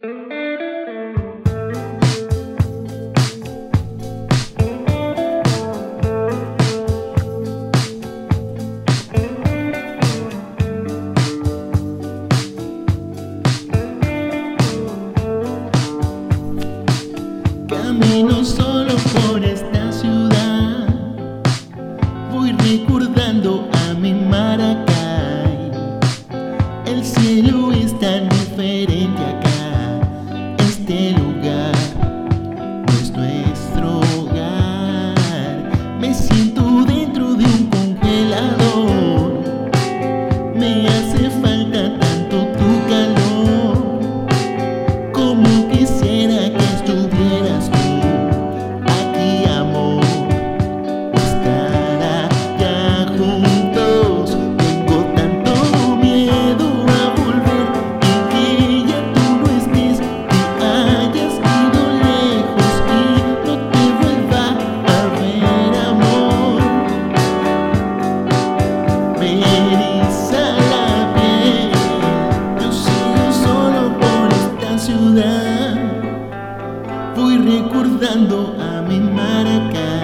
Camino solo por esta ciudad, Voy recordando a mi maracay, el cielo es tan diferente. Yo sigo solo por esta ciudad, fui recordando a mi Maracá.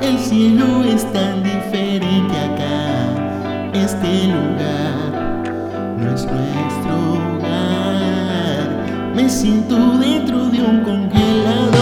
El cielo es tan diferente acá. Este lugar no es nuestro hogar. Me siento dentro de un congelador.